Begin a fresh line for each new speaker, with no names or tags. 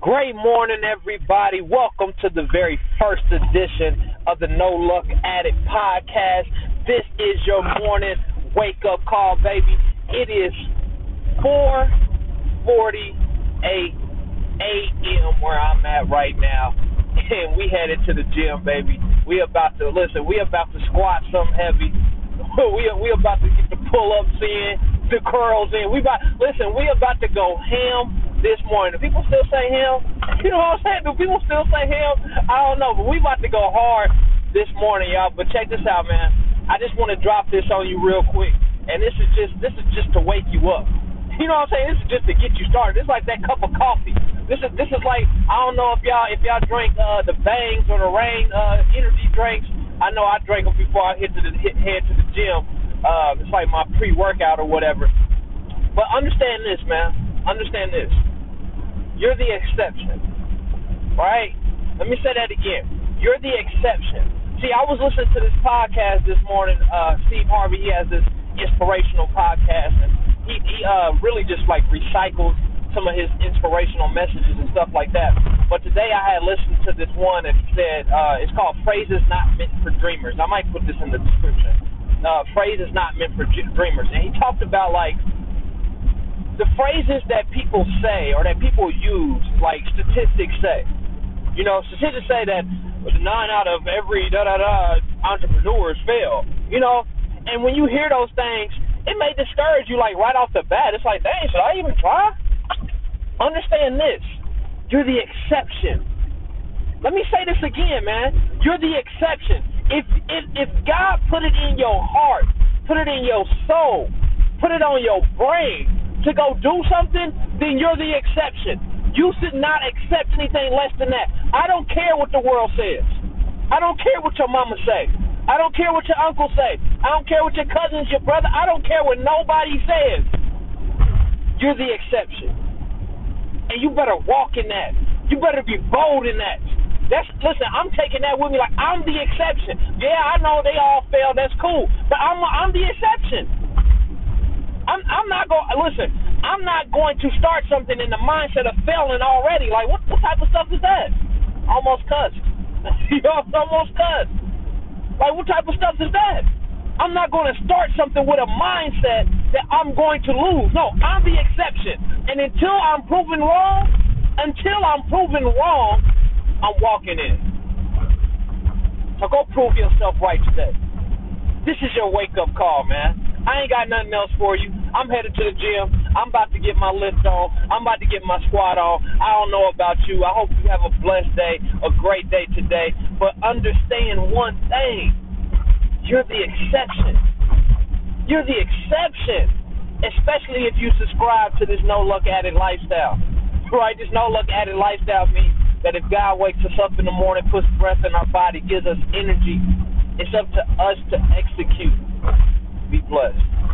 Great morning, everybody. Welcome to the very first edition of the No Luck Added podcast. This is your morning wake up call, baby. It is 4:48 a.m. where I'm at right now, and we headed to the gym, baby. We about to listen. We about to squat some heavy. We we about to get the pull ups in, the curls in. We about listen. We about to go ham this morning. Do people still say him? You know what I'm saying? Do people still say him? I don't know, but we about to go hard this morning, y'all. But check this out, man. I just want to drop this on you real quick, and this is just this is just to wake you up. You know what I'm saying? This is just to get you started. It's like that cup of coffee. This is this is like I don't know if y'all if y'all drink uh, the Bangs or the Reign uh, energy drinks. I know I drank them before I hit to the hit, head to the gym. Uh, it's like my pre-workout or whatever. But understand this, man. Understand this you're the exception. Right? Let me say that again. You're the exception. See, I was listening to this podcast this morning. Uh, Steve Harvey, he has this inspirational podcast, and he, he uh, really just like recycles some of his inspirational messages and stuff like that. But today I had listened to this one, and he said uh, it's called "Phrases Not Meant for Dreamers." I might put this in the description. Uh, phrases not meant for dreamers, and he talked about like the phrases that people say or that people use, like statistics say. You know, statistics say that nine out of every da da da entrepreneurs fail. You know, and when you hear those things, it may discourage you like right off the bat. It's like, dang, should I even try? Understand this: you're the exception. Let me say this again, man. You're the exception. If if if God put it in your heart, put it in your soul, put it on your brain to go do something, then you're the exception. You should not accept anything less than that. I don't care what the world says. I don't care what your mama says. I don't care what your uncle say. I don't care what your cousins, your brother. I don't care what nobody says. You're the exception. And you better walk in that. You better be bold in that. That's listen, I'm taking that with me like I'm the exception. Yeah, I know they all fail, that's cool. But I'm I'm the exception. I'm I'm not going. Listen, I'm not going to start something in the mindset of failing already. Like what, what type of stuff is that? Almost cussed. you know, almost cussed. Like what type of stuff is that? I'm not going to start something with a mindset that I'm going to lose. No, I'm the exception. And until I'm proven wrong, until I'm proven wrong, I'm walking in. So go prove yourself right today. This is your wake up call, man. I ain't got nothing else for you. I'm headed to the gym. I'm about to get my lift on. I'm about to get my squat on. I don't know about you. I hope you have a blessed day, a great day today. But understand one thing you're the exception. You're the exception, especially if you subscribe to this no luck added lifestyle. Right? This no luck added lifestyle means that if God wakes us up in the morning, puts breath in our body, gives us energy, it's up to us to execute blessed.